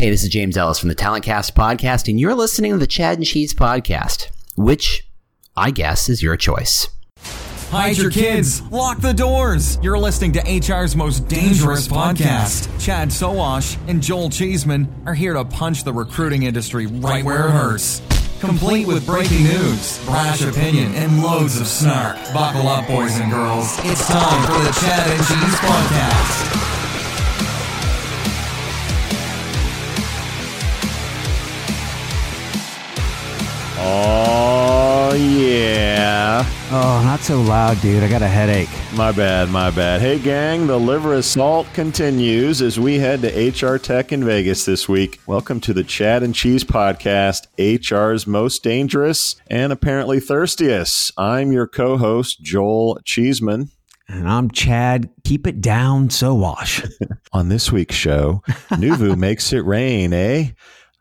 Hey, this is James Ellis from the Talentcast podcast, and you're listening to the Chad and Cheese podcast, which I guess is your choice. Hide your kids. Lock the doors. You're listening to HR's most dangerous podcast. Chad Sowash and Joel Cheeseman are here to punch the recruiting industry right where it hurts. Complete with breaking news, brash opinion, and loads of snark. Buckle up, boys and girls. It's time for the Chad and Cheese podcast. Oh, yeah. Oh, not so loud, dude. I got a headache. My bad, my bad. Hey, gang, the liver assault continues as we head to HR Tech in Vegas this week. Welcome to the Chad and Cheese podcast, HR's most dangerous and apparently thirstiest. I'm your co host, Joel Cheeseman. And I'm Chad. Keep it down, Sowash. On this week's show, Neuvoo makes it rain, eh?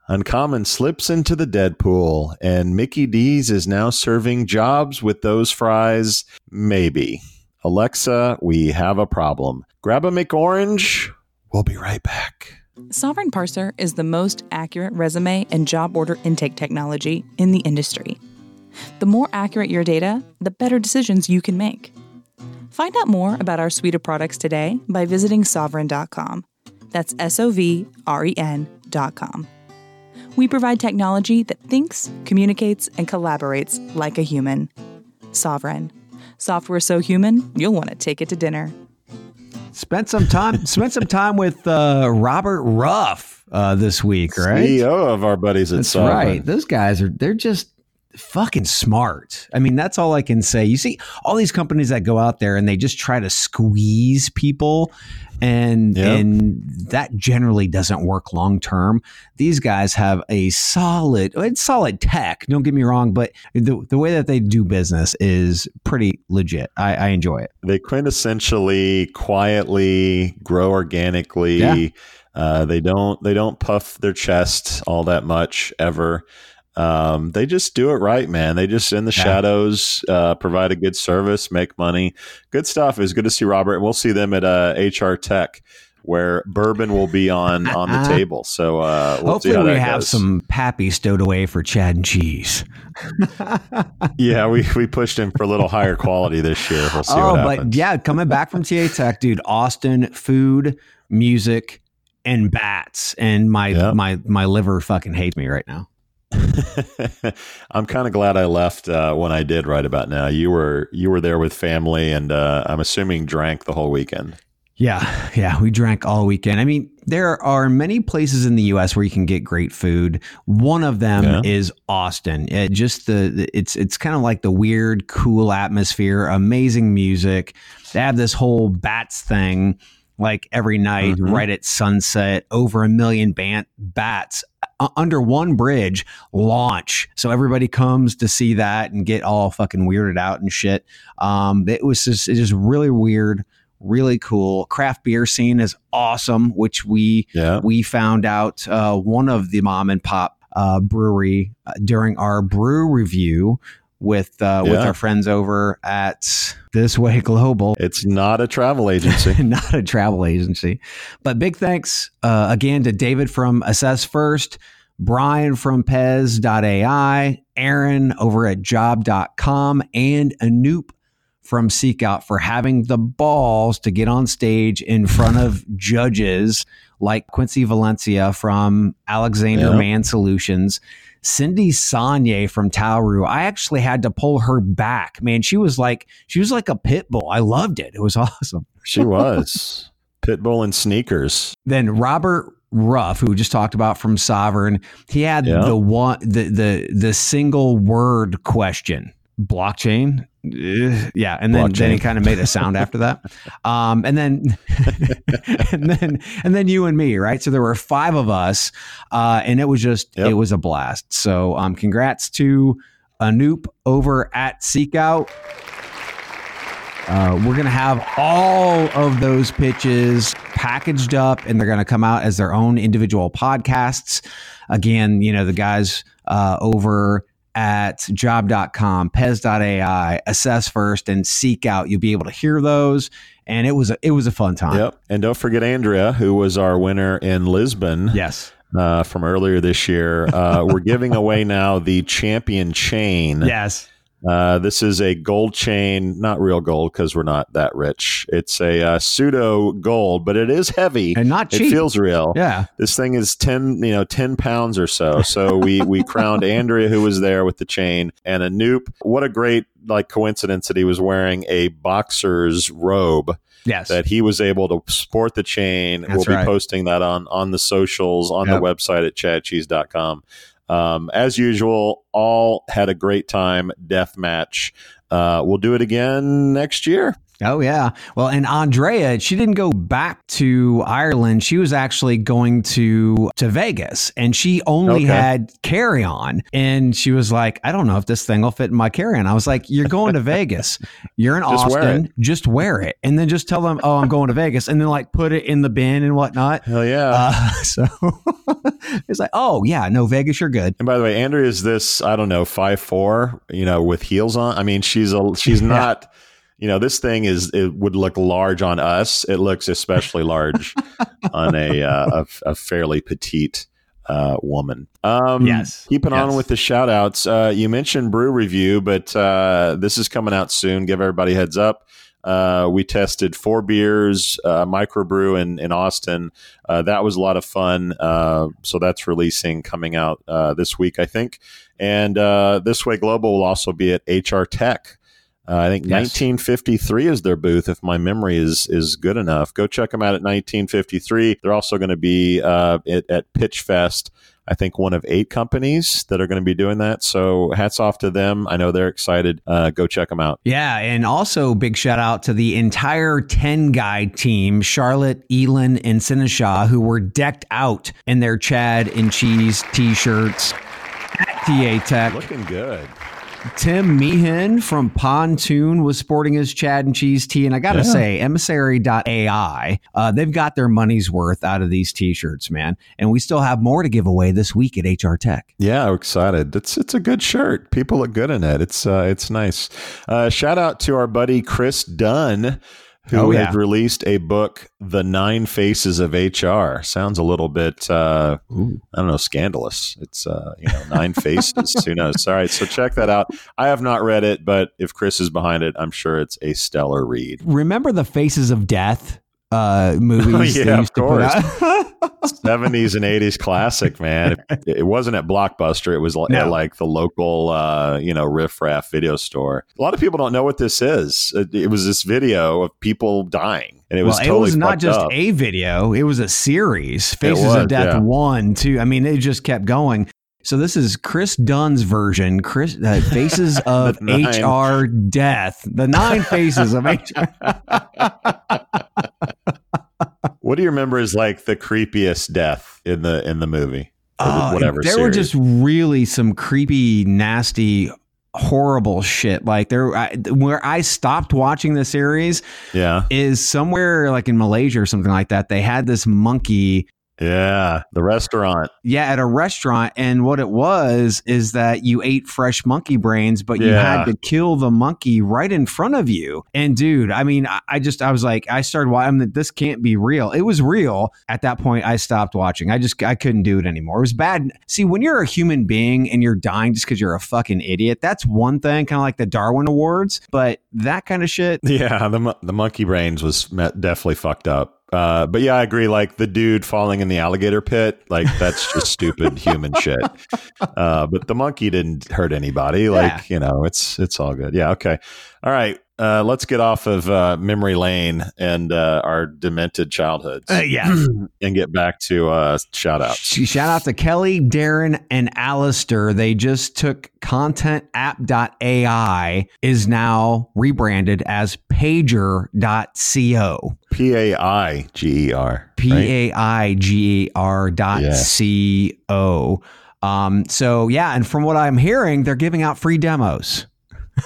Uncommon slips into the Deadpool, and Mickey D's is now serving jobs with those fries. Maybe. Alexa, we have a problem. Grab a McOrange. We'll be right back. Sovren Parser is the most accurate resume and job order intake technology in the industry. The more accurate your data, the better decisions you can make. Find out more about our suite of products today by visiting sovren.com. That's S O V R E N.com. We provide technology that thinks, communicates, and collaborates like a human. Sovren. Software so human, you'll want to take it to dinner. Spent some time. spent some time with uh, Robert Ruff uh, this week, right? CEO of our buddies at That's Sovren. right. Those guys are. They're just fucking smart. I mean, that's all I can say. You see all these companies that go out there and they just try to squeeze people and Yep. and that generally doesn't work long term. These guys have a solid it's solid tech, don't get me wrong, but the the way that they do business is pretty legit. I, I enjoy it. They quintessentially quietly grow organically. Yeah. Uh, they don't they don't puff their chest all that much ever. Um, they just do it right, man. They just in the Yeah. shadows, uh, provide a good service, make money. Good stuff. It was good to see Robert, and we'll see them at uh, HR Tech, where bourbon will be on on the table. So uh, we'll see Hopefully we have goes. some pappy stowed away for Chad and cheese. Yeah, we we pushed him for a little higher quality this year. We'll see oh, what but happens. yeah, coming back from TA Tech, dude, Austin, food, music, and bats, and my Yep. my my liver fucking hates me right now. I'm kind of glad I left uh, when I did. Right about now, you were you were there with family, and uh, I'm assuming drank the whole weekend. Yeah, yeah, we drank all weekend. I mean, there are many places in the U.S. where you can get great food. One of them Yeah. is Austin. It just the the- it's it's kind of like the weird, cool atmosphere, amazing music. They have this whole bats thing, like every night, Mhm. right at sunset. Over a million ban- bats uh, under one bridge launch. So everybody comes to see that and get all fucking weirded out and shit. Um, it was just it's just really weird really cool. Craft beer scene is awesome, which we Yeah, we found out uh, one of the mom and pop uh, brewery uh, during our brew review with uh, with our friends over at This Way Global. it's not a travel agency. Not a travel agency, but big thanks uh, again to David from AssessFirst, Brian from Pez.ai, Aaron over at Job.com, and Anoop from SeekOut for having the balls to get on stage in front of judges like Quincy Valencia from Alexander Yeah. Mann Solutions. Cindy Sagne from Tauru. I actually had to pull her back. Man, she was like she was like a pit bull. I loved it. It was awesome. she was pitbull and sneakers. Then Robert Ruff, who we just talked about from Sovren, he had Yeah. the one the the the single word question. Blockchain. Yeah, and then, then he kind of made a sound after that, um, and then and then and then you and me, right? So there were five of us, uh, and it was just Yep. it was a blast. So um, congrats to Anoop over at SeekOut. Uh, we're going to have all of those pitches packaged up and they're going to come out as their own individual podcasts. Again, you know, the guys uh, over at job.com, pez.ai, AssessFirst and SeekOut. You'll be able to hear those. And it was a, it was a fun time. Yep. And don't forget Andrea, who was our winner in Lisbon. Yes. uh, from earlier this year. Uh, we're giving away now the champion chain. Yes. Uh, this is a gold chain, not real gold because we're not that rich. It's a uh, pseudo gold, but it is heavy And not cheap. It feels real. yeah. This thing is ten, you know, ten pounds or so. So we we crowned Andrea, who was there with the chain, and Anoop. What a great like coincidence that he was wearing a boxer's robe Yes. that he was able to sport the chain. That's we'll be right. posting that on on the socials, on Yep. the website at chadcheese.com. Um, as usual, all had a great time. Death match. Uh, we'll do it again next year. Oh yeah. Well, and Andrea, she didn't go back to Ireland. She was actually going to to Vegas, and she only Okay. had carry on. And she was like, "I don't know if this thing will fit in my carry on." I was like, "You're going to Vegas. You're in Just wear Austin. Just wear it, and then just tell them, oh, I'm going to Vegas, and then like put it in the bin and whatnot." Hell yeah. Uh, so it's like, oh yeah, no Vegas, you're good. And by the way, Andrea is this, I don't know, five four, you know, with heels on. I mean, she's a she's Yeah. not you know, this thing is it would look large on us. It looks especially large on a, uh, a a fairly petite uh, woman. Um, Yes. Keeping on with the shout outs. Uh, you mentioned brew review, but uh, this is coming out soon. Give everybody a heads up. Uh, we tested four beers, uh, microbrew in, in Austin. Uh, that was a lot of fun. Uh, so that's releasing coming out uh, this week, I think. And uh, This Way Global will also be at HR Tech. Uh, I think Yes. 1953 is their booth, if my memory is is good enough. Go check them out at 1953. They're also going to be uh, at, at Pitch Fest. I think one of eight companies that are going to be doing that. So hats off to them. I know they're excited. Uh, go check them out. Yeah, and also big shout out to the entire Tengai team, Charlotte, Elon, and Sinishaw, who were decked out in their Chad and Cheese t shirts at TA Tech. Looking good. Tim Meehan from Pontoon was sporting his Chad and Cheese tee. And I got to Yeah. say, emissary.ai, uh, they've got their money's worth out of these t shirts, man. And we still have more to give away this week at HR Tech. Yeah, I'm excited. It's it's a good shirt. People look good in it. It's uh, it's nice. Uh, shout out to our buddy Chris Dunn, who Oh, yeah. had released a book, "The Nine Faces of HR." Sounds a little bit, uh, I don't know, scandalous. It's uh, you know, nine faces. Who knows? All right, so check that out. I have not read it, but if Chris is behind it, I'm sure it's a stellar read. Remember the Faces of Death uh, movies? Yeah, of used to put course. out? 70s and 80s classic, man. It, it wasn't at Blockbuster. It was like, No. like the local, uh, you know, riff raff video store. A lot of people don't know what this is. It, it was this video of people dying, and it was well, totally it was not just up. a video; it was a series. Faces was, of Death yeah. one, two. I mean, it just kept going. So this is Chris Dunn's version. Chris uh, Faces of HR Death. The nine faces of HR. what do you remember is like the creepiest death in the in the movie? Uh, whatever. there were just really some creepy, nasty, horrible shit. Like there, I, where I stopped watching the series yeah, is somewhere like in Malaysia or something like that. They had this monkey yeah. The restaurant. Yeah, at a restaurant. And what it was is that you ate fresh monkey brains, but you Yeah. had to kill the monkey right in front of you. And dude, I mean, I, I just, I was like, I started watching, this can't be real. It was real. At that point, I stopped watching. I just, I couldn't do it anymore. It was bad. See, when you're a human being and you're dying just because you're a fucking idiot, that's one thing, kind of like the Darwin Awards. But that kind of shit, Yeah, the the monkey brains was definitely fucked up. Uh, but yeah, I agree. Like the dude falling in the alligator pit, like that's just stupid human shit. Uh, but the monkey didn't hurt anybody. Like you know, it's it's all good. Yeah. Okay. All right. Uh, let's get off of uh, memory lane and uh, our demented childhoods, Uh, yeah. and get back to uh, shout outs. Sh- Shout out to Kelly, Darren, and Alistair. They just took content contentapp.ai is now rebranded as paiger.co. P A I G E R. P A I G E R dot Yes. C O. Um, so yeah, and from what I'm hearing, they're giving out free demos.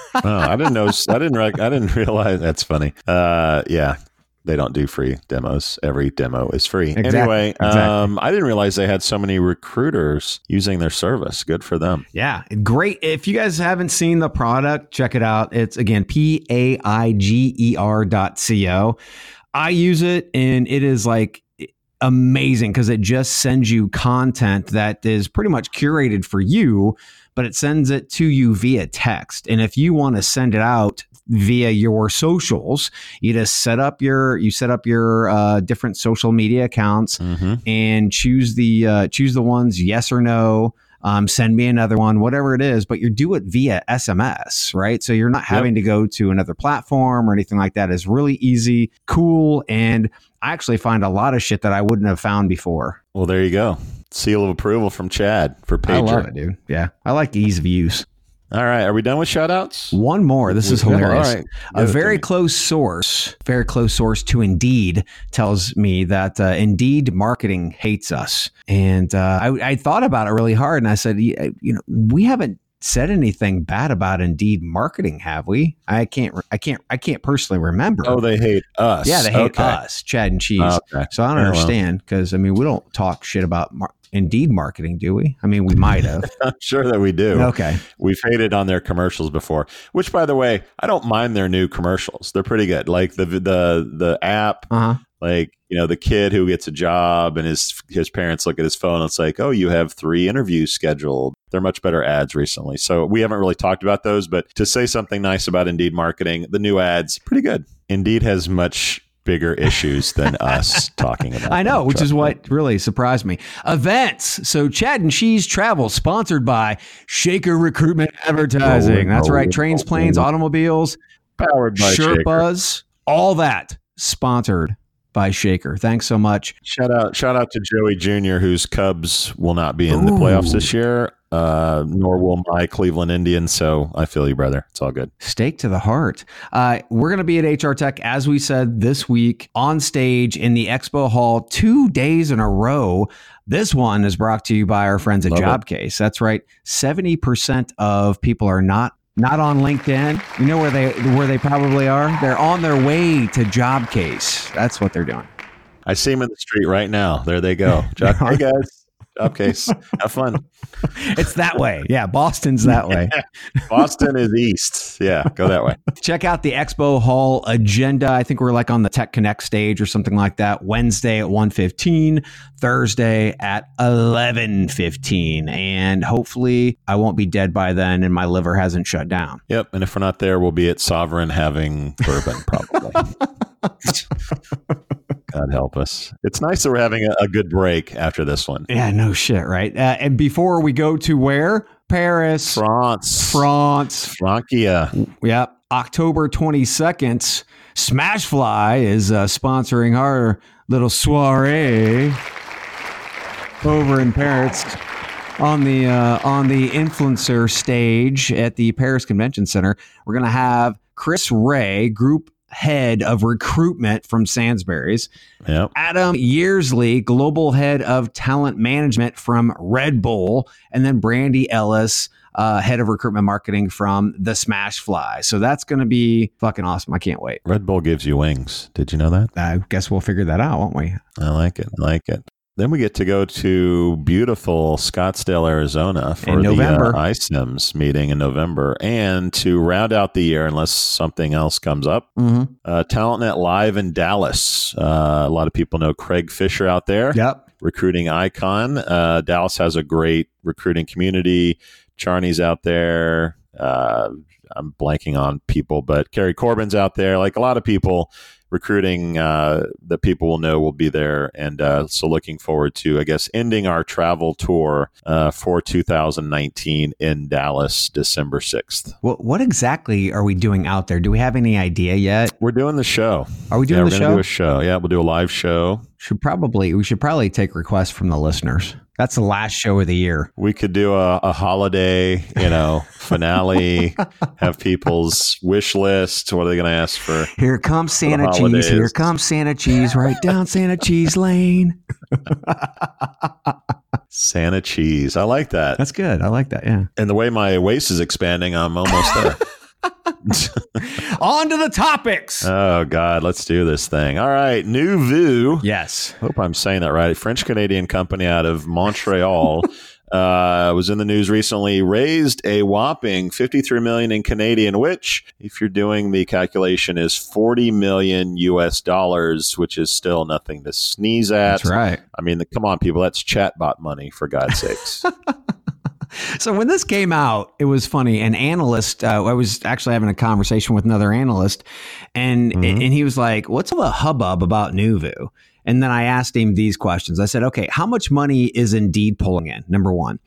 oh, I didn't know. I didn't. Rec- I didn't realize. That's funny. Uh, yeah, they don't do free demos. Every demo is free. Exactly, Anyway, exactly. um, I didn't realize they had so many recruiters using their service. Good for them. Yeah, great. If you guys haven't seen the product, check it out. It's again P A I G E R dot C O. I use it and it is like amazing because it just sends you content that is pretty much curated for you, but it sends it to you via text. And if you want to send it out via your socials, you just set up your you set up your uh, different social media accounts Mm-hmm. and choose the uh, choose the ones yes or no. Um, send me another one, whatever it is, but you do it via SMS, right? So you're not having to go to another platform or anything like that. It's really easy, cool, and I actually find a lot of shit that I wouldn't have found before. Well, there you go. Seal of approval from Chad for I love it, dude. Yeah, I like ease of use. All right, are we done with shout outs? One more. This is hilarious. right. A Give it to very close source, very close source to Indeed tells me that uh, Indeed marketing hates us. And uh, I, I thought about it really hard, and I said, you know, we haven't said anything bad about Indeed marketing, have we? I can't, I can't, I can't personally remember. Oh, they hate us. yeah, they hate okay. us, Chad and Cheese. Okay. So I don't Yeah, understand because I mean, we don't talk shit about mar- Indeed marketing, do we? I mean, we might have. I'm sure that we do. okay. We've hated on their commercials before, which, by the way, I don't mind their new commercials. They're pretty good. Like the the the app, Uh huh. like you know, the kid who gets a job and his his parents look at his phone. And it's like, oh, you have three interviews scheduled. They're much better ads recently. So we haven't really talked about those, but to say something nice about Indeed marketing, the new ads, pretty good. Indeed has much bigger issues than us talking about. I know, them, which is me. what really surprised me. Events. So Chad and Cheese Travel, sponsored by Shaker Recruitment Advertising. That's right. Trains, planes, automobiles, powered by Shaker. Sherpas, all that sponsored by Shaker. Thanks so much. Shout out, shout out to Joey Jr., whose Cubs will not be in the playoffs this year, uh, nor will my Cleveland Indians. So I feel you, brother. It's all good. Stake to the heart. Uh, we're going to be at HR Tech, as we said, this week on stage in the Expo Hall two days in a row. This one is brought to you by our friends at Love it. Jobcase. That's right. 70% of people are not not on LinkedIn. You know where they where they probably are? They're on their way to Jobcase. That's what they're doing. I see him in the street right now. There they go. Job, hey guys, job case. Have fun. It's that way. Yeah, Boston's that way. Boston is east. Yeah, go that way. Check out the Expo Hall agenda. I think we're like on the Tech Connect stage or something like that. Wednesday at 1:15, Thursday at 11:15, and hopefully I won't be dead by then and my liver hasn't shut down. Yep. And if we're not there, we'll be at Sovren having bourbon, probably. God help us. It's nice that we're having a, a good break after this one. Yeah, no shit, right? Uh, and before we go to where? Paris, France. France. Frankia. Yep. October 22nd, Smashfly is uh, sponsoring our little soiree over in Paris on the uh, on the influencer stage at the Paris Convention Center. We're going to have Chris Ray, group head of recruitment from Sainsbury's, Yep. Adam Yearsley, global head of talent management from Red Bull, and then Brandy Ellis, uh, head of recruitment marketing from the SmashFly. So that's going to be fucking awesome. I can't wait. Red Bull gives you wings. Did you know that? I guess we'll figure that out, won't we? I like it. I like it. Then we get to go to beautiful Scottsdale, Arizona for the uh, iCIMS meeting in November. And to round out the year, unless something else comes up, Mm-hmm. uh, TalentNet Live in Dallas. Uh, a lot of people know Craig Fisher out there, Yep. recruiting icon. Uh, Dallas has a great recruiting community. Charney's out there. Uh, I'm blanking on people, but Carrie Corbin's out there. Like a lot of people recruiting uh, that people will know will be there. And uh, so looking forward to, I guess, ending our travel tour uh, for 2019 in Dallas, December 6th. What, what exactly are we doing out there? Do we have any idea yet? We're doing the show. Are we yeah, doing we're the gonna show? do a show. Yeah, we'll do a live show. should probably we should probably take requests from the listeners. That's the last show of the year. We could do a, a holiday, you know, finale. have people's wish list. What are they going to ask for? Here comes Santa cheese. Here comes Santa cheese. Right down Santa cheese lane. Santa cheese. I like that. That's good. I like that. Yeah. And the way my waist is expanding, I'm almost there. On to the topics. oh God, let's do this thing. All right, Neuvoo. yes. Hope I'm saying that right. French Canadian company out of Montreal. uh, was in the news recently, raised a whopping 53 million in Canadian, which, if you're doing the calculation, is 40 million US dollars, which is still nothing to sneeze at. That's right. I mean, come on, people, that's chatbot money for God's sakes. So when this came out, it was funny. An analyst, uh, I was actually having a conversation with another analyst, and Mhm. and he was like, "What's all the hubbub about Neuvoo?" And then I asked him these questions. I said, "Okay, how much money is Indeed pulling in?" Number one.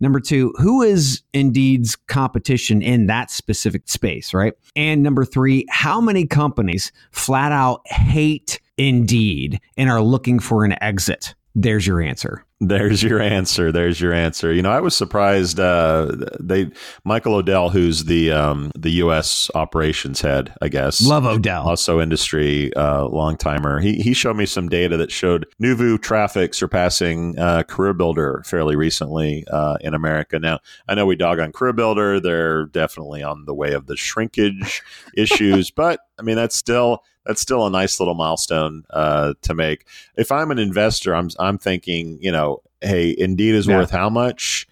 Number two, who is Indeed's competition in that specific space, right? And number three, how many companies flat out hate Indeed and are looking for an exit? There's your answer. There's your answer. There's your answer. You know, I was surprised. Uh, they Michael Odell, who's the um, the U.S. operations head, I guess, Love Odell. also industry uh, long timer. He he showed me some data that showed Neuvoo traffic surpassing uh, Career Builder fairly recently uh, in America. Now I know we dog on Career Builder; they're definitely on the way of the shrinkage issues, but I mean that's still that's still a nice little milestone uh, to make. If I'm an investor, I'm I'm thinking, you know, hey, Indeed is Yeah. worth how much?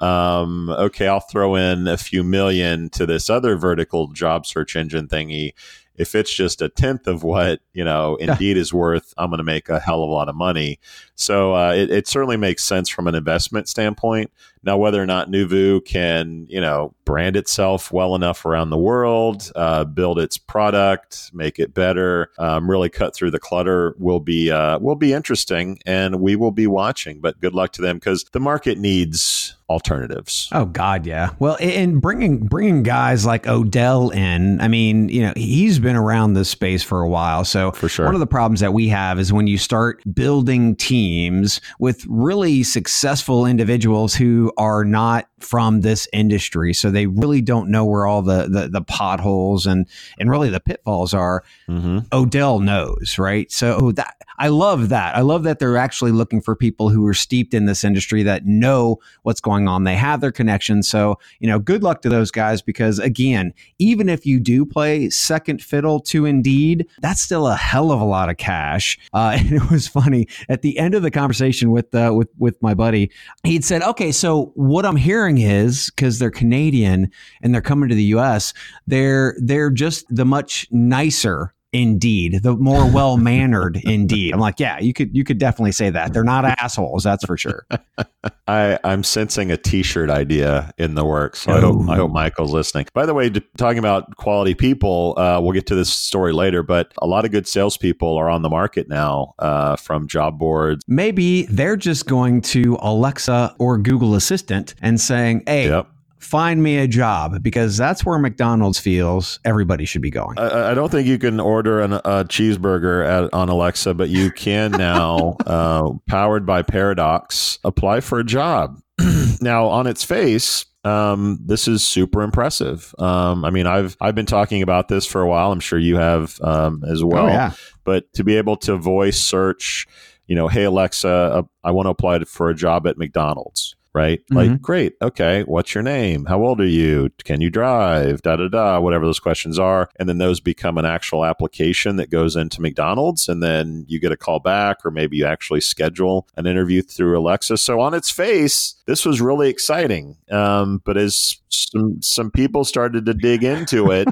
Um, okay, I'll throw in a few million to this other vertical job search engine thingy. If it's just a tenth of what you know Yeah. Indeed is worth, I'm going to make a hell of a lot of money. So uh, it, it certainly makes sense from an investment standpoint. Now, whether or not Neuvoo can, you know, brand itself well enough around the world, uh, build its product, make it better, um, really cut through the clutter will be uh, will be interesting, and we will be watching. But good luck to them because the market needs alternatives. Oh God, yeah. Well, and bringing bringing guys like Odell in, I mean, you know, he's been around this space for a while. So For sure. one of the problems that we have is when you start building teams with really successful individuals who are not from this industry, so they really don't know where all the the, the potholes and and really the pitfalls are. Mm-hmm. Odell knows, right? So that I love that. I love that they're actually looking for people who are steeped in this industry that know what's going on. They have their connections. So, you know, good luck to those guys because again, even if you do play second fiddle to Indeed, that's still a hell of a lot of cash. Uh, and it was funny at the end of the conversation with uh, with with my buddy, he'd said, "Okay, so what I'm hearing is because they're Canadian and they're coming to the U.S., they're they're just the much nicer." Indeed, the more well mannered. indeed, I'm like, yeah, you could you could definitely say that. They're not assholes, that's for sure. I, I'm sensing a T-shirt idea in the works. So I hope I hope Michael's listening. By the way, talking about quality people, uh, we'll get to this story later. But a lot of good salespeople are on the market now uh, from job boards. Maybe they're just going to Alexa or Google Assistant and saying, hey, Yep. Find me a job, because that's where McDonald's feels everybody should be going. I, I don't think you can order an, a cheeseburger at, on Alexa, but you can now, uh, powered by Paradox, apply for a job. now, on its face, um, this is super impressive. Um, I mean, I've I've been talking about this for a while. I'm sure you have um, as well. oh, yeah. But to be able to voice search, you know, hey Alexa, uh, I want to apply for a job at McDonald's. Right? Like, great. Okay. What's your name? How old are you? Can you drive? Da da da. Whatever those questions are, and then those become an actual application that goes into McDonald's, and then you get a call back, or maybe you actually schedule an interview through Alexa. So on its face, this was really exciting. Um, but as some some people started to dig into it,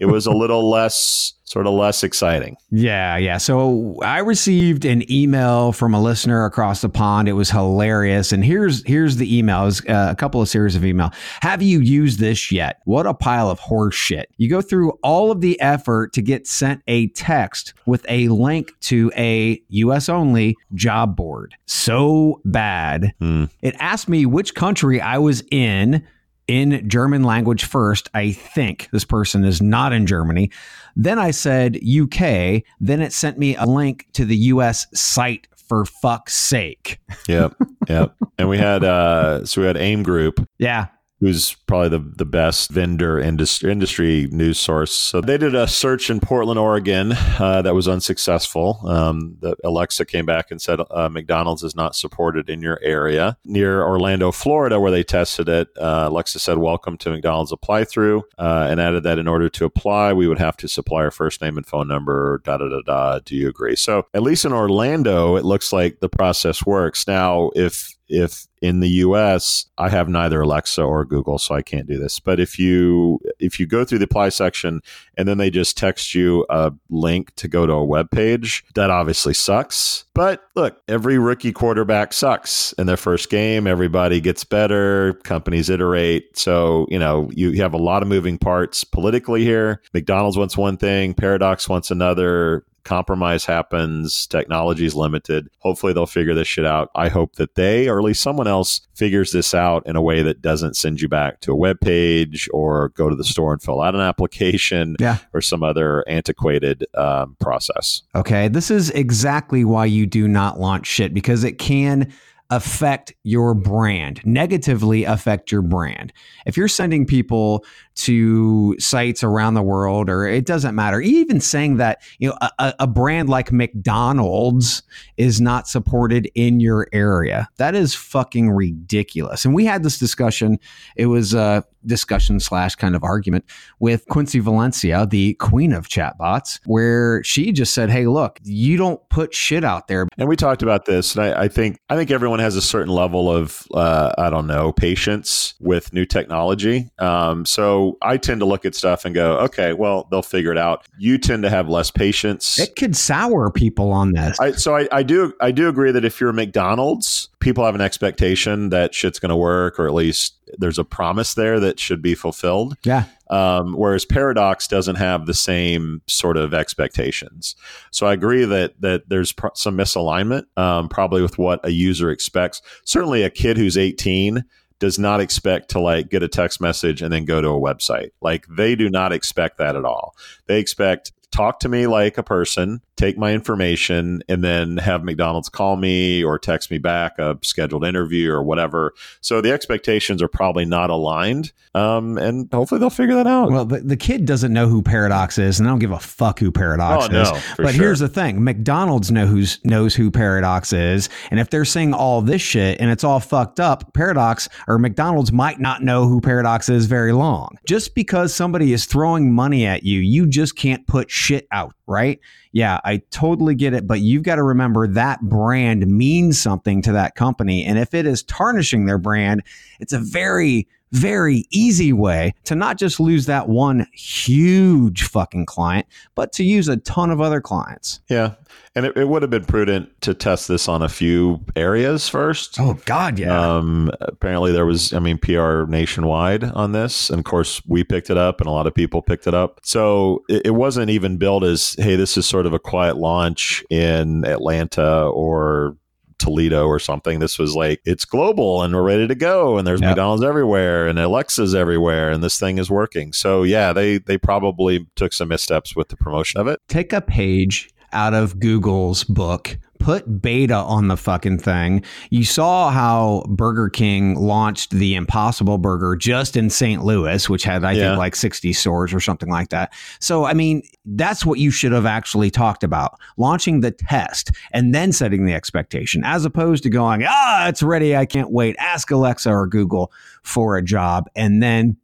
it was a little less sort of less exciting. Yeah, yeah. So I received an email from a listener across the pond. It was hilarious. And here's here's the email. It was uh, a couple of series of email. Have you used this yet? What a pile of horse shit. You go through all of the effort to get sent a text with a link to a US only job board. So bad. Hmm. It asked me which country I was in in German language first. I think this person is not in Germany. Then I said UK. Then it sent me a link to the US site for fuck's sake. Yep, yep. And we had uh, so we had AIM Group, Yeah. Who's probably the the best vendor industry industry news source. So they did a search in Portland, Oregon, uh, that was unsuccessful. Um, the Alexa came back and said uh, McDonald's is not supported in your area. Near Orlando, Florida, where they tested it, uh, Alexa said, "Welcome to McDonald's apply through," uh, and added that in order to apply, we would have to supply our first name and phone number. Da da da da. Do you agree? So at least in Orlando, it looks like the process works. Now, if if in the US I have neither Alexa or Google so I can't do this. But if you if you go through the apply section and then they just text you a link to go to a web page that obviously sucks. But look every rookie quarterback sucks in their first game. Everybody gets better. Companies iterate. So you know you have a lot of moving parts politically here. McDonald's wants one thing. Paradox wants another compromise happens, technology is limited. Hopefully, they'll figure this shit out. I hope that they, or at least someone else, figures this out in a way that doesn't send you back to a web page or go to the store and fill out an application Yeah. or some other antiquated um, process. Okay. This is exactly why you do not launch shit because it can affect your brand, negatively affect your brand. If you're sending people to sites around the world, or it doesn't matter, even saying that, you know, a, a brand like McDonald's is not supported in your area, that is fucking ridiculous. And we had this discussion. It was a discussion slash kind of argument with Quincy Valencia, the queen of chatbots, where she just said, Hey, look, you don't put shit out there. And we talked about this, and I, I think I think everyone has a certain level of uh, I don't know patience with new technology. Um, so I tend to look at stuff and go, okay, well they'll figure it out. You tend to have less patience. It could sour people on this. I, so I, I do I do agree that if you're a McDonald's, people have an expectation that shit's going to work, or at least there's a promise there that should be fulfilled. yeah. Um, whereas Paradox doesn't have the same sort of expectations. So I agree that that there's pr- some misalignment, um, probably with what a user expects. Certainly, a kid who's 18 does not expect to like get a text message and then go to a website. Like they do not expect that at all. They expect talk to me like a person, take my information, and then have McDonald's call me or text me back a scheduled interview or whatever. So the expectations are probably not aligned. Um, and hopefully they'll figure that out. Well, the, the kid doesn't know who Paradox is, and I don't give a fuck who Paradox Oh, no, is. but sure. here's the thing: McDonald's know who's knows who Paradox is, and if they're saying all this shit and it's all fucked up, Paradox or McDonald's might not know who Paradox is very long. Just because somebody is throwing money at you, you just can't put shit out, right? Yeah, I totally get it, but you've got to remember that brand means something to that company, and if it is tarnishing their brand, it's a very very easy way to not just lose that one huge fucking client, but to use a ton of other clients. Yeah. And it, it would have been prudent to test this on a few areas first. Oh God, Yeah. Um, apparently, there was, I mean, PR nationwide on this. And of course, we picked it up and a lot of people picked it up. So it, it wasn't even billed as, hey, this is sort of a quiet launch in Atlanta or Toledo or something. This was like, it's global and we're ready to go. And there's Yep. McDonald's everywhere and Alexa's everywhere. And this thing is working. So yeah, they, they probably took some missteps with the promotion of it. take a page out of Google's book. Put beta on the fucking thing. You saw how Burger King launched the Impossible Burger just in St. Louis, which had, I Yeah. think, like 60 stores or something like that. So, I mean, that's what you should have actually talked about launching the test and then setting the expectation, as opposed to going, ah, it's ready. I can't wait. Ask Alexa or Google for a job. And then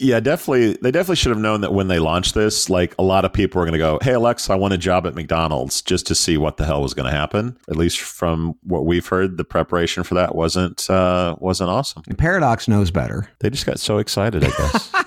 Yeah, definitely. They definitely should have known that when they launched this, like a lot of people were going to go, "Hey Alexa, I want a job at McDonald's," just to see what the hell was going to happen. At least from what we've heard, the preparation for that wasn't uh, wasn't awesome. Paradox knows better. They just got so excited, I guess.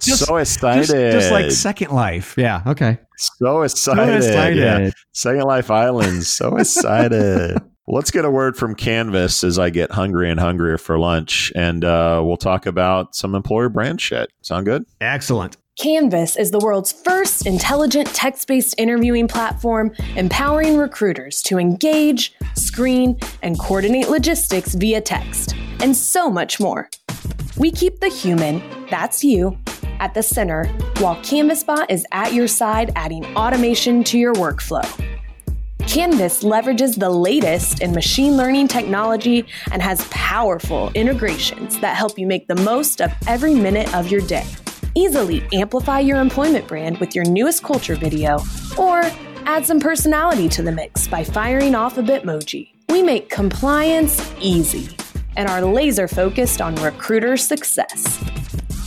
Just- so excited, Just, just like Second Life. Yeah. Okay. so excited. Yeah. Second Life Islands, so excited. Well, Let's get a word from Canvas as I get hungry and hungrier for lunch, and uh, we'll talk about some employer brand shit. Sound good? Excellent. Canvas is the world's first intelligent text based interviewing platform empowering recruiters to engage, screen, and coordinate logistics via text, and so much more. We keep the human, that's you, at the center, while CanvasBot is at your side adding automation to your workflow. Canvas leverages the latest in machine learning technology and has powerful integrations that help you make the most of every minute of your day. Easily amplify your employment brand with your newest culture video, or add some personality to the mix by firing off a Bitmoji. We make compliance easy and are laser focused on recruiter success.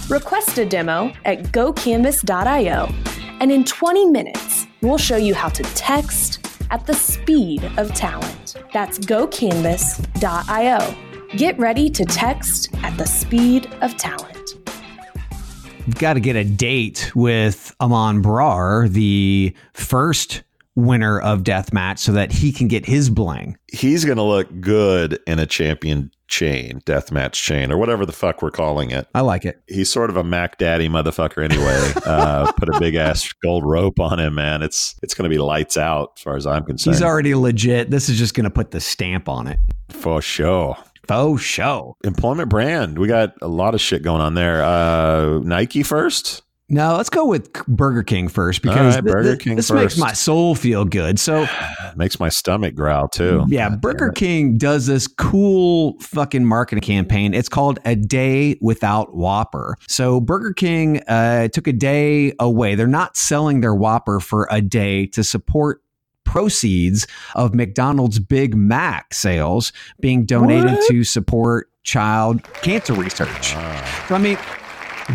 Request a demo at gocanvas.io, and in 20 minutes, we'll show you how to text, at the speed of talent. That's gocanvas.io. Get ready to text at the speed of talent. We've got to get a date with Aman Brar, the first winner of deathmatch, so that he can get his bling. He's going to look good in a champion chain, deathmatch chain, or whatever the fuck we're calling it. I like it. He's sort of a Mac Daddy motherfucker anyway. uh, put a big ass gold rope on him, man. It's it's going to be lights out as far as I'm concerned. He's already legit. This is just going to put the stamp on it. for sure. Faux show. Employment brand. We got a lot of shit going on there. Uh, Nike first. No, let's go with Burger King first because right, Burger thi- King this makes my soul feel good. So, Makes my stomach growl too. yeah, Burger King does this cool fucking marketing campaign. It's called A Day Without Whopper. So, Burger King uh, took a day away. They're not selling their Whopper for a day to support proceeds of McDonald's Big Mac sales being donated What? to support child cancer research. So I mean,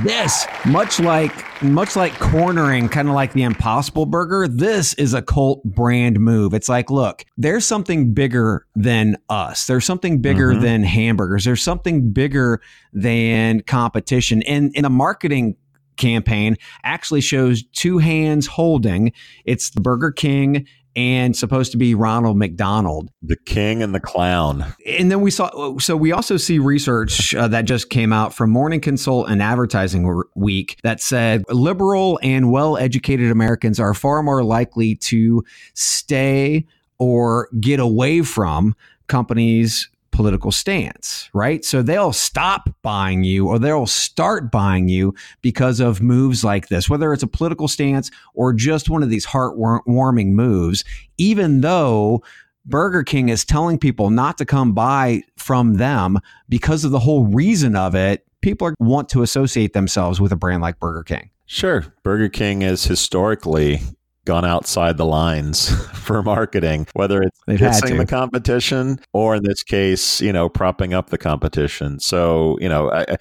this much like much like cornering, kind of like the Impossible Burger. This is a cult brand move. It's like, look, there's something bigger than us. There's something bigger Mhm. than hamburgers. There's something bigger than competition. And in a marketing campaign, actually shows two hands holding. It's the Burger King and supposed to be Ronald McDonald The king and the clown. and then we saw so we also see research uh, that just came out from morning consult and advertising week that said liberal and well-educated americans are far more likely to stay or get away from companies political stance right so they'll stop buying you or they'll start buying you because of moves like this whether it's a political stance or just one of these heartwarming moves even though Burger King is telling people not to come buy from them because of the whole reason of it. People are, want to associate themselves with a brand like Burger King. Sure. Burger King is historically gone outside the lines for marketing, whether it's They've the competition or in this case, you know, propping up the competition. So, you know, I-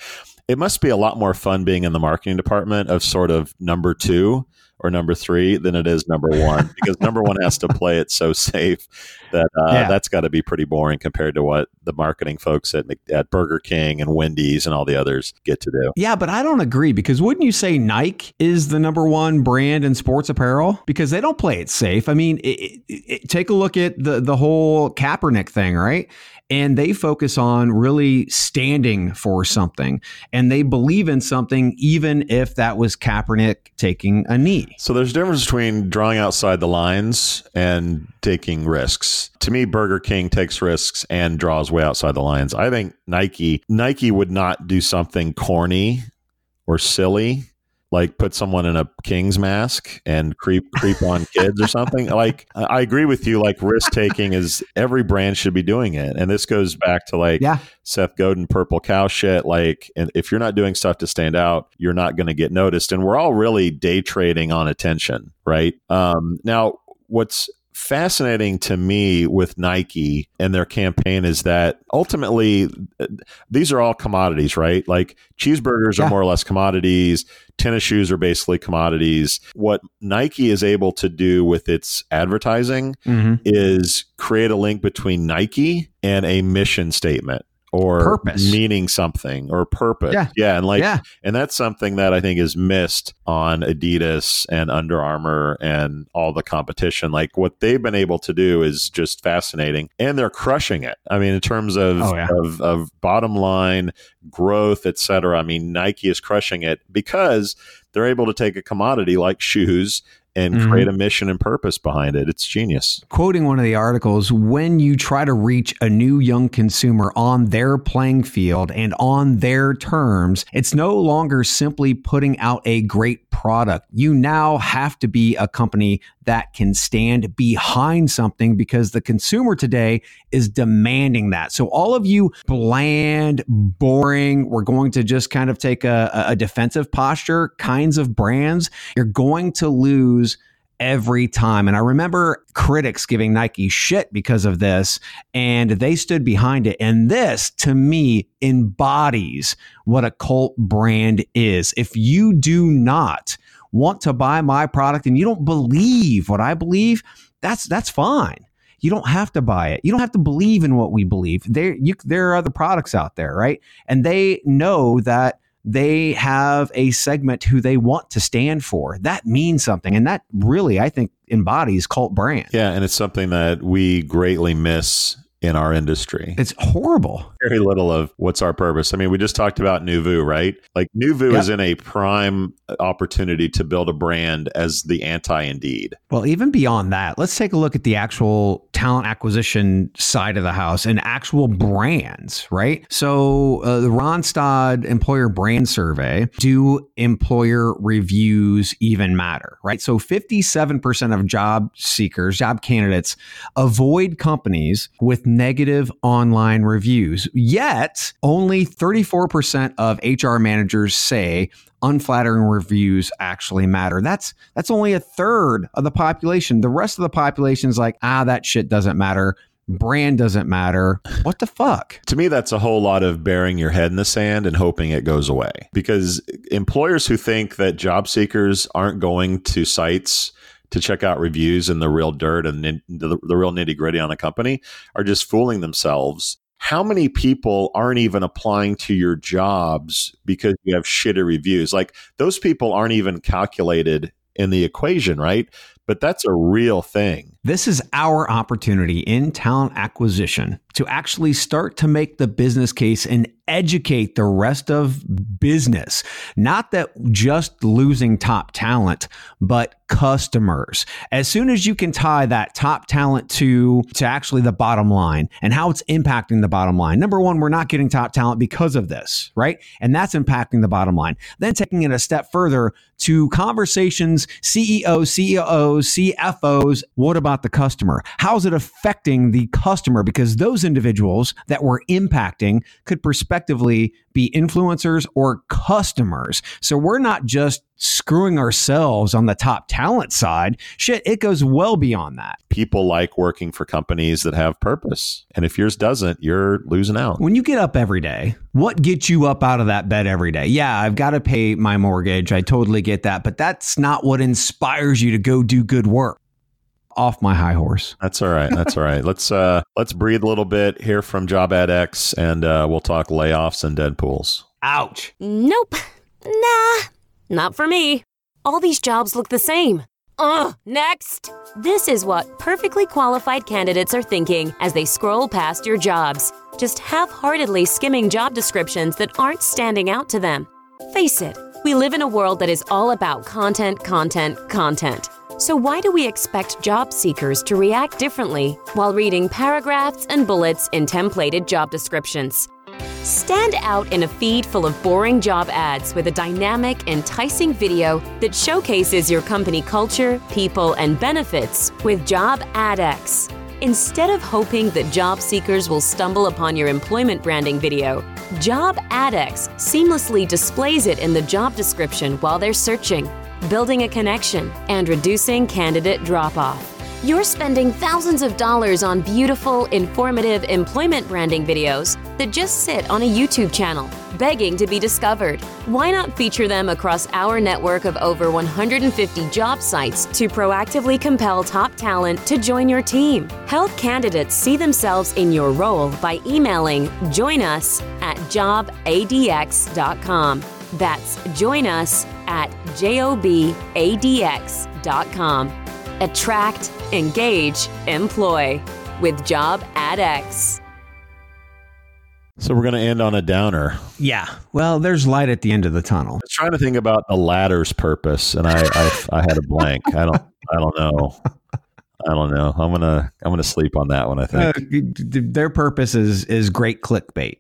it must be a lot more fun being in the marketing department of sort of number two or number three than it is number one because number one has to play it so safe that uh, Yeah. that's got to be pretty boring compared to what the marketing folks at, at Burger King and Wendy's and all the others get to do. Yeah, but I don't agree because wouldn't you say Nike is the number one brand in sports apparel because they don't play it safe? I mean, it, it, it- take a look at the the whole Kaepernick thing, right? And they focus on really standing for something, and they believe in something, even if that was Kaepernick taking a knee. So there's a difference between drawing outside the lines and taking risks. To me, Burger King takes risks and draws way outside the lines. I think Nike Nike would not do something corny or silly like put someone in a king's mask and creep creep on kids or something. Like I agree with you like risk taking is every brand should be doing it. And this goes back to like Yeah. Seth Godin purple cow shit. Like, and if you're not doing stuff to stand out, you're not going to get noticed. And we're all really day trading on attention, right? Um, now, what's fascinating to me with Nike and their campaign is that ultimately uh, these are all commodities, right? Like cheeseburgers Yeah. are more or less commodities. Tennis shoes are basically commodities. What Nike is able to do with its advertising Mm-hmm. is create a link between Nike and a mission statement or Purpose. meaning something or purpose. Yeah. yeah and like yeah, and that's something that I think is missed on Adidas and Under Armour and all the competition. Like what they've been able to do is just fascinating and they're crushing it. I mean in terms of Oh, yeah. of, of bottom line growth, et cetera. I mean Nike is crushing it because they're able to take a commodity like shoes and Mhm. create a mission and purpose behind it. It's genius. quoting one of the articles, when you try to reach a new young consumer on their playing field and on their terms, it's no longer simply putting out a great product. You now have to be a company that can stand behind something because the consumer today is demanding that. So, all of you bland, boring, we're going to just kind of take a, a defensive posture kinds of brands, you're going to lose every time. And I remember critics giving Nike shit because of this, and they stood behind it. And this, to me, embodies what a cult brand is. If you do not want to buy my product and you don't believe what I believe, That's that's fine. You don't have to buy it. You don't have to believe in what we believe. There, you, there are other products out there, right? And they know that they have a segment who they want to stand for. That means something. And that really, I think, embodies cult brand. Yeah. And it's something that we greatly miss in our industry. It's horrible. Very little of what's our purpose. I mean, we just talked about Neuvoo, right? Like Neuvoo Yep. is in a prime opportunity to build a brand as the anti Indeed. Well, even beyond that, let's take a look at the actual talent acquisition side of the house and actual brands, right? So, uh, the Randstad Employer Brand Survey do employer reviews even matter, right? So, 57% of job seekers, job candidates avoid companies with negative online reviews. Yet, only 34% of HR managers say unflattering reviews actually matter. That's that's only a third of the population. The rest of the population is like, ah, that shit doesn't matter. Brand doesn't matter. What the fuck? To me, that's a whole lot of burying your head in the sand and hoping it goes away. Because employers who think that job seekers aren't going to sites to check out reviews and the real dirt and the, the real nitty gritty on a company are just fooling themselves. How many people aren't even applying to your jobs because you have shitty reviews? Like those people aren't even calculated in the equation, right? But that's a real thing. This is our opportunity in talent acquisition to actually start to make the business case and educate the rest of business. Not that just losing top talent, but customers. As soon as you can tie that top talent to to actually the bottom line and how it's impacting the bottom line. Number 1, we're not getting top talent because of this, right? And that's impacting the bottom line. Then taking it a step further to conversations CEOs, CEOs, CFOs, what about the customer? How's it affecting the customer? Because those individuals that we're impacting could prospectively be influencers or customers. So we're not just screwing ourselves on the top talent side. Shit, it goes well beyond that. People like working for companies that have purpose. And if yours doesn't, you're losing out. When you get up every day, what gets you up out of that bed every day? Yeah, I've got to pay my mortgage. I totally get that. But that's not what inspires you to go do good work. Off my high horse. That's all right. That's all right. Let's uh let's breathe a little bit, hear from Job Ad X, and uh, we'll talk layoffs and Deadpools. Ouch. Nope. Nah. Not for me. All these jobs look the same. Ugh, next! This is what perfectly qualified candidates are thinking as they scroll past your jobs, just half heartedly skimming job descriptions that aren't standing out to them. Face it, we live in a world that is all about content, content, content. So, why do we expect job seekers to react differently while reading paragraphs and bullets in templated job descriptions? Stand out in a feed full of boring job ads with a dynamic, enticing video that showcases your company culture, people, and benefits with Job AdX. Instead of hoping that job seekers will stumble upon your employment branding video, Job AdX seamlessly displays it in the job description while they're searching, building a connection, and reducing candidate drop off. You're spending thousands of dollars on beautiful, informative employment branding videos that just sit on a YouTube channel, begging to be discovered. Why not feature them across our network of over 150 job sites to proactively compel top talent to join your team? Help candidates see themselves in your role by emailing join us at jobadx.com. That's join us at jobadx.com. Attract, engage, employ with Job AdX. So we're going to end on a downer. Yeah. Well, there's light at the end of the tunnel. I was trying to think about the ladder's purpose, and I I, I had a blank. I don't I don't know. I don't know. I'm gonna I'm gonna sleep on that one. I Uh, think. their purpose is is great clickbait.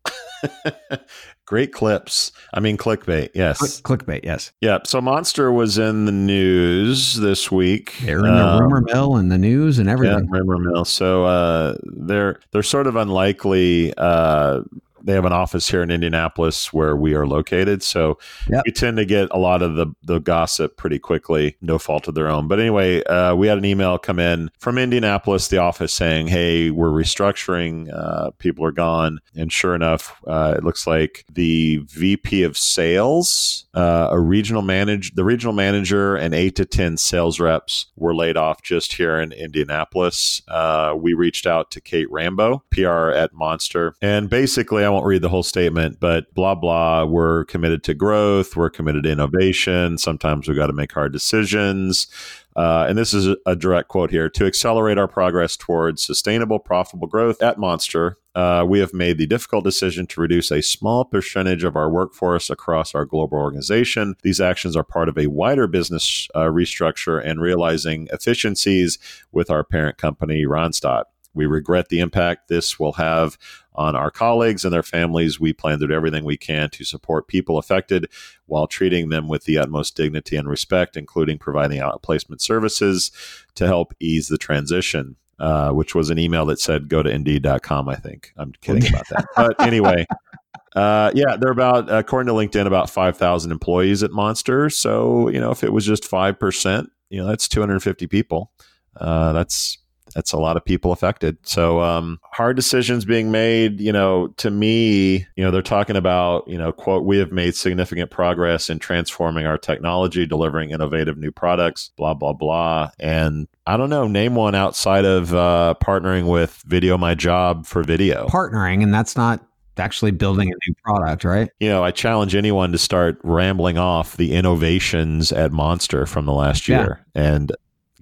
Great clips. I mean clickbait. Yes. Click, clickbait, yes. Yeah. So Monster was in the news this week. They're in the Um, rumor mill and the news and Yeah, everything. rumor mill. So uh, they're they're sort of unlikely uh, they have an office here in Indianapolis where we are located. So Yep. we tend to get a lot of the, the gossip pretty quickly, no fault of their own. But anyway, uh, we had an email come in from Indianapolis, the office saying, hey, we're restructuring. Uh, people are gone. And sure enough, uh, it looks like the VP of sales, uh, a regional manager, the regional manager, and eight to 10 sales reps were laid off just here in Indianapolis. Uh, we reached out to Kate Rambo, PR at Monster. And basically, I won't read the whole statement, but blah, blah, we're committed to growth, we're committed to innovation. Sometimes we've got to make hard decisions. Uh, and this is a- direct quote here to accelerate our progress towards sustainable, profitable growth at Monster. Uh, we have made the difficult decision to reduce a small percentage of our workforce across our global organization. These actions are part of a wider business uh, restructure and realizing efficiencies with our parent company, Randstad. We regret the impact this will have on our colleagues and their families. We plan to do everything we can to support people affected while treating them with the utmost dignity and respect, including providing outplacement services to help ease the transition. Uh, which was an email that said go to indeed.com, I think. I'm kidding about that. But anyway, uh, yeah, they're about, according to LinkedIn, about 5,000 employees at Monster. So, you know, if it was just 5%, you know, that's 250 people. Uh, that's that's a lot of people affected. So um, hard decisions being made. You know, to me, you know, they're talking about you know, quote, we have made significant progress in transforming our technology, delivering innovative new products, blah blah blah. And I don't know, name one outside of uh, partnering with Video My Job for video. Partnering, and that's not actually building a new product, right? you know, I challenge anyone to start rambling off the innovations at Monster from the last Yeah. year. And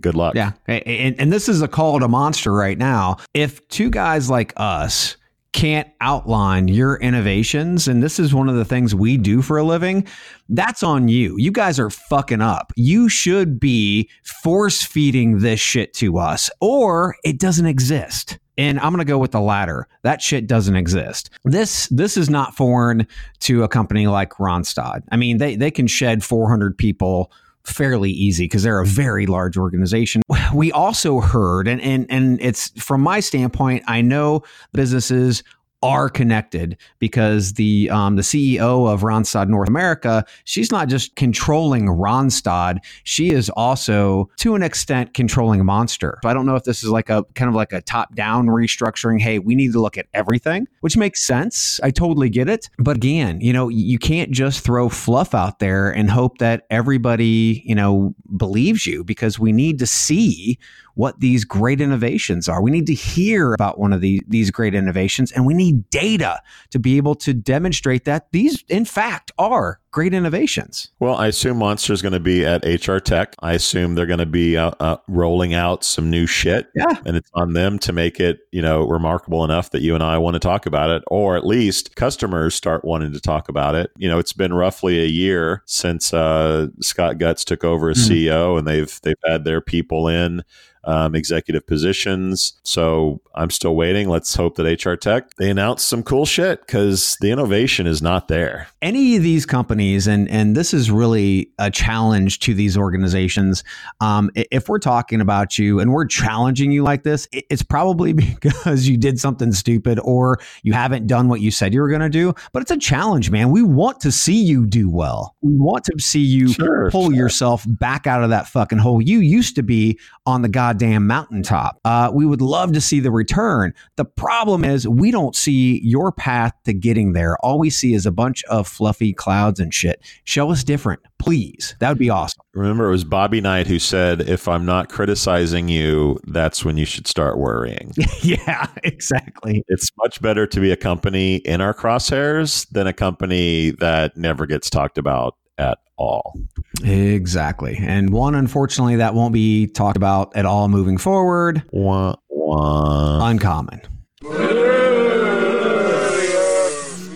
good luck. Yeah. And, and this is a call to monster right now. If two guys like us can't outline your innovations, and this is one of the things we do for a living, that's on you. You guys are fucking up. You should be force feeding this shit to us, or it doesn't exist. And I'm going to go with the latter. That shit doesn't exist. This this is not foreign to a company like Randstad. I mean, they they can shed 400 people fairly easy because they're a very large organization. We also heard, and and and it's from my standpoint, I know businesses are connected because the um, the CEO of Randstad North America, she's not just controlling Randstad, she is also to an extent controlling Monster. So I don't know if this is like a kind of like a top down restructuring. Hey, we need to look at everything, which makes sense. I totally get it. But again, you know, you can't just throw fluff out there and hope that everybody, you know, believes you because we need to see what these great innovations are. We need to hear about one of the, these great innovations and we need data to be able to demonstrate that these, in fact, are great innovations. Well, I assume Monster is going to be at HR Tech. I assume they're going to be uh, uh, rolling out some new shit. Yeah. And it's on them to make it, you know, remarkable enough that you and I want to talk about it, or at least customers start wanting to talk about it. You know, it's been roughly a year since uh, Scott Gutz took over as Mhm. CEO, and they've they've had their people in um, executive positions. So I'm still waiting. Let's hope that HR Tech they announce some cool shit because the innovation is not there. any of these companies, and and this is really a challenge to these organizations. Um, if we're talking about you and we're challenging you like this, it's probably because you did something stupid or you haven't done what you said you were going to do. But it's a challenge, man. We want to see you do well. We want to see you Sure, pull sure. yourself back out of that fucking hole. You used to be on the goddamn mountaintop. Uh, we would love to see the return. The problem is we don't see your path to getting there. All we see is a bunch of fluffy clouds and shit. Show us different, please. That would be awesome. Remember, it was Bobby Knight who said, If I'm not criticizing you, that's when you should start worrying. yeah, exactly. it's much better to be a company in our crosshairs than a company that never gets talked about at all. Exactly. And one, unfortunately, that won't be talked about at all moving forward. Wah, wah. Uncommon.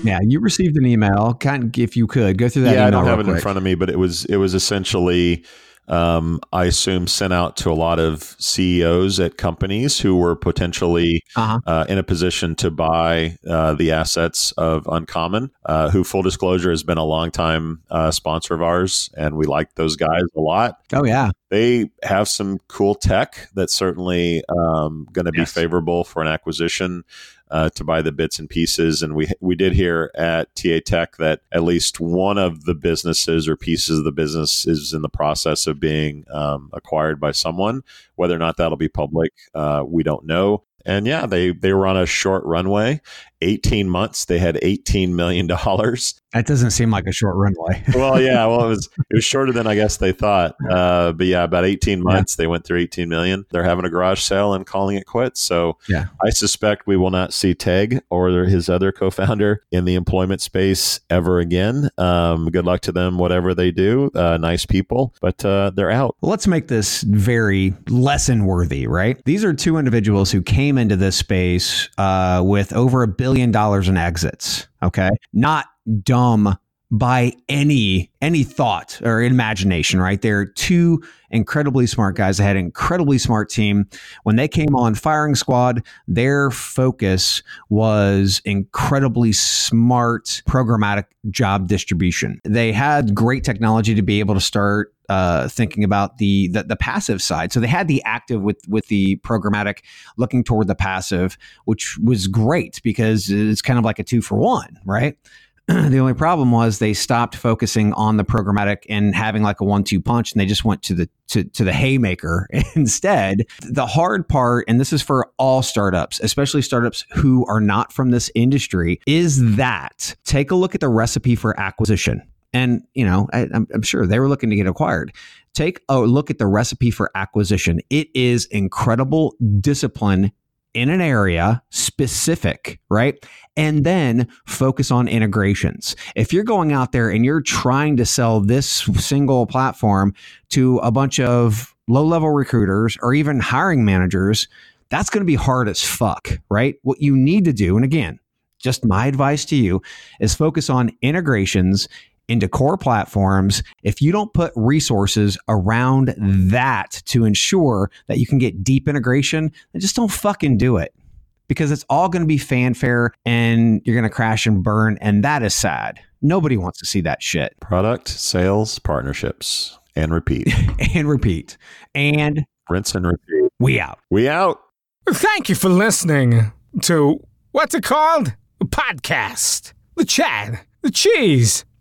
Yeah, you received an email. Kind of, if you could go through that. yeah, I don't have it in front of me, but it was it was essentially, um, I assume, sent out to a lot of CEOs at companies who were potentially Uh-huh. uh, in a position to buy uh, the assets of Uncommon, uh, who, full disclosure, has been a longtime uh, sponsor of ours, and we like those guys a lot. Oh yeah, They have some cool tech that's certainly um, going to be favorable for an acquisition. Uh, to buy the bits and pieces. And we we did hear at TA Tech that at least one of the businesses or pieces of the business is in the process of being um, acquired by someone. Whether or not that'll be public, uh, we don't know. And yeah, they they were on a short runway, eighteen months. They had eighteen million dollars. That doesn't seem like a short runway. well, yeah, well, it was it was shorter than I guess they thought. Uh, but yeah, about eighteen months. Yeah. They went through eighteen million. They're having a garage sale and calling it quits. So yeah, I suspect we will not see Teg or his other co-founder in the employment space ever again. Um, good luck to them, whatever they do. Uh, nice people, but uh, they're out. Let's make this very lesson worthy, right? These are two individuals who came came into this space uh, with over a billion dollars in exits. Okay, not dumb by any any thought or imagination right they're two incredibly smart guys they had an incredibly smart team when they came on firing squad their focus was incredibly smart programmatic job distribution they had great technology to be able to start uh, thinking about the, the, the passive side. So they had the active with with the programmatic, looking toward the passive, which was great because it's kind of like a two for one, right? the only problem was they stopped focusing on the programmatic and having like a one-two punch, and they just went to the to, to the haymaker instead. The hard part, and this is for all startups, especially startups who are not from this industry, is that take a look at the recipe for acquisition. And you know, I, I'm, I'm sure they were looking to get acquired take a look at the recipe for acquisition. It is incredible discipline in an area specific, right? And then focus on integrations. If you're going out there and you're trying to sell this single platform to a bunch of low level recruiters or even hiring managers, that's going to be hard as fuck, right? What you need to do, and again, just my advice to you is focus on integrations into core platforms, if you don't put resources around that to ensure that you can get deep integration, then just don't fucking do it because it's all going to be fanfare and you're going to crash and burn. And that is sad. Nobody wants to see that shit. Product, sales, partnerships, and repeat. and repeat. And rinse and repeat. We out. We out. Thank you for listening to what's it called? A podcast. The Chad. The Cheese.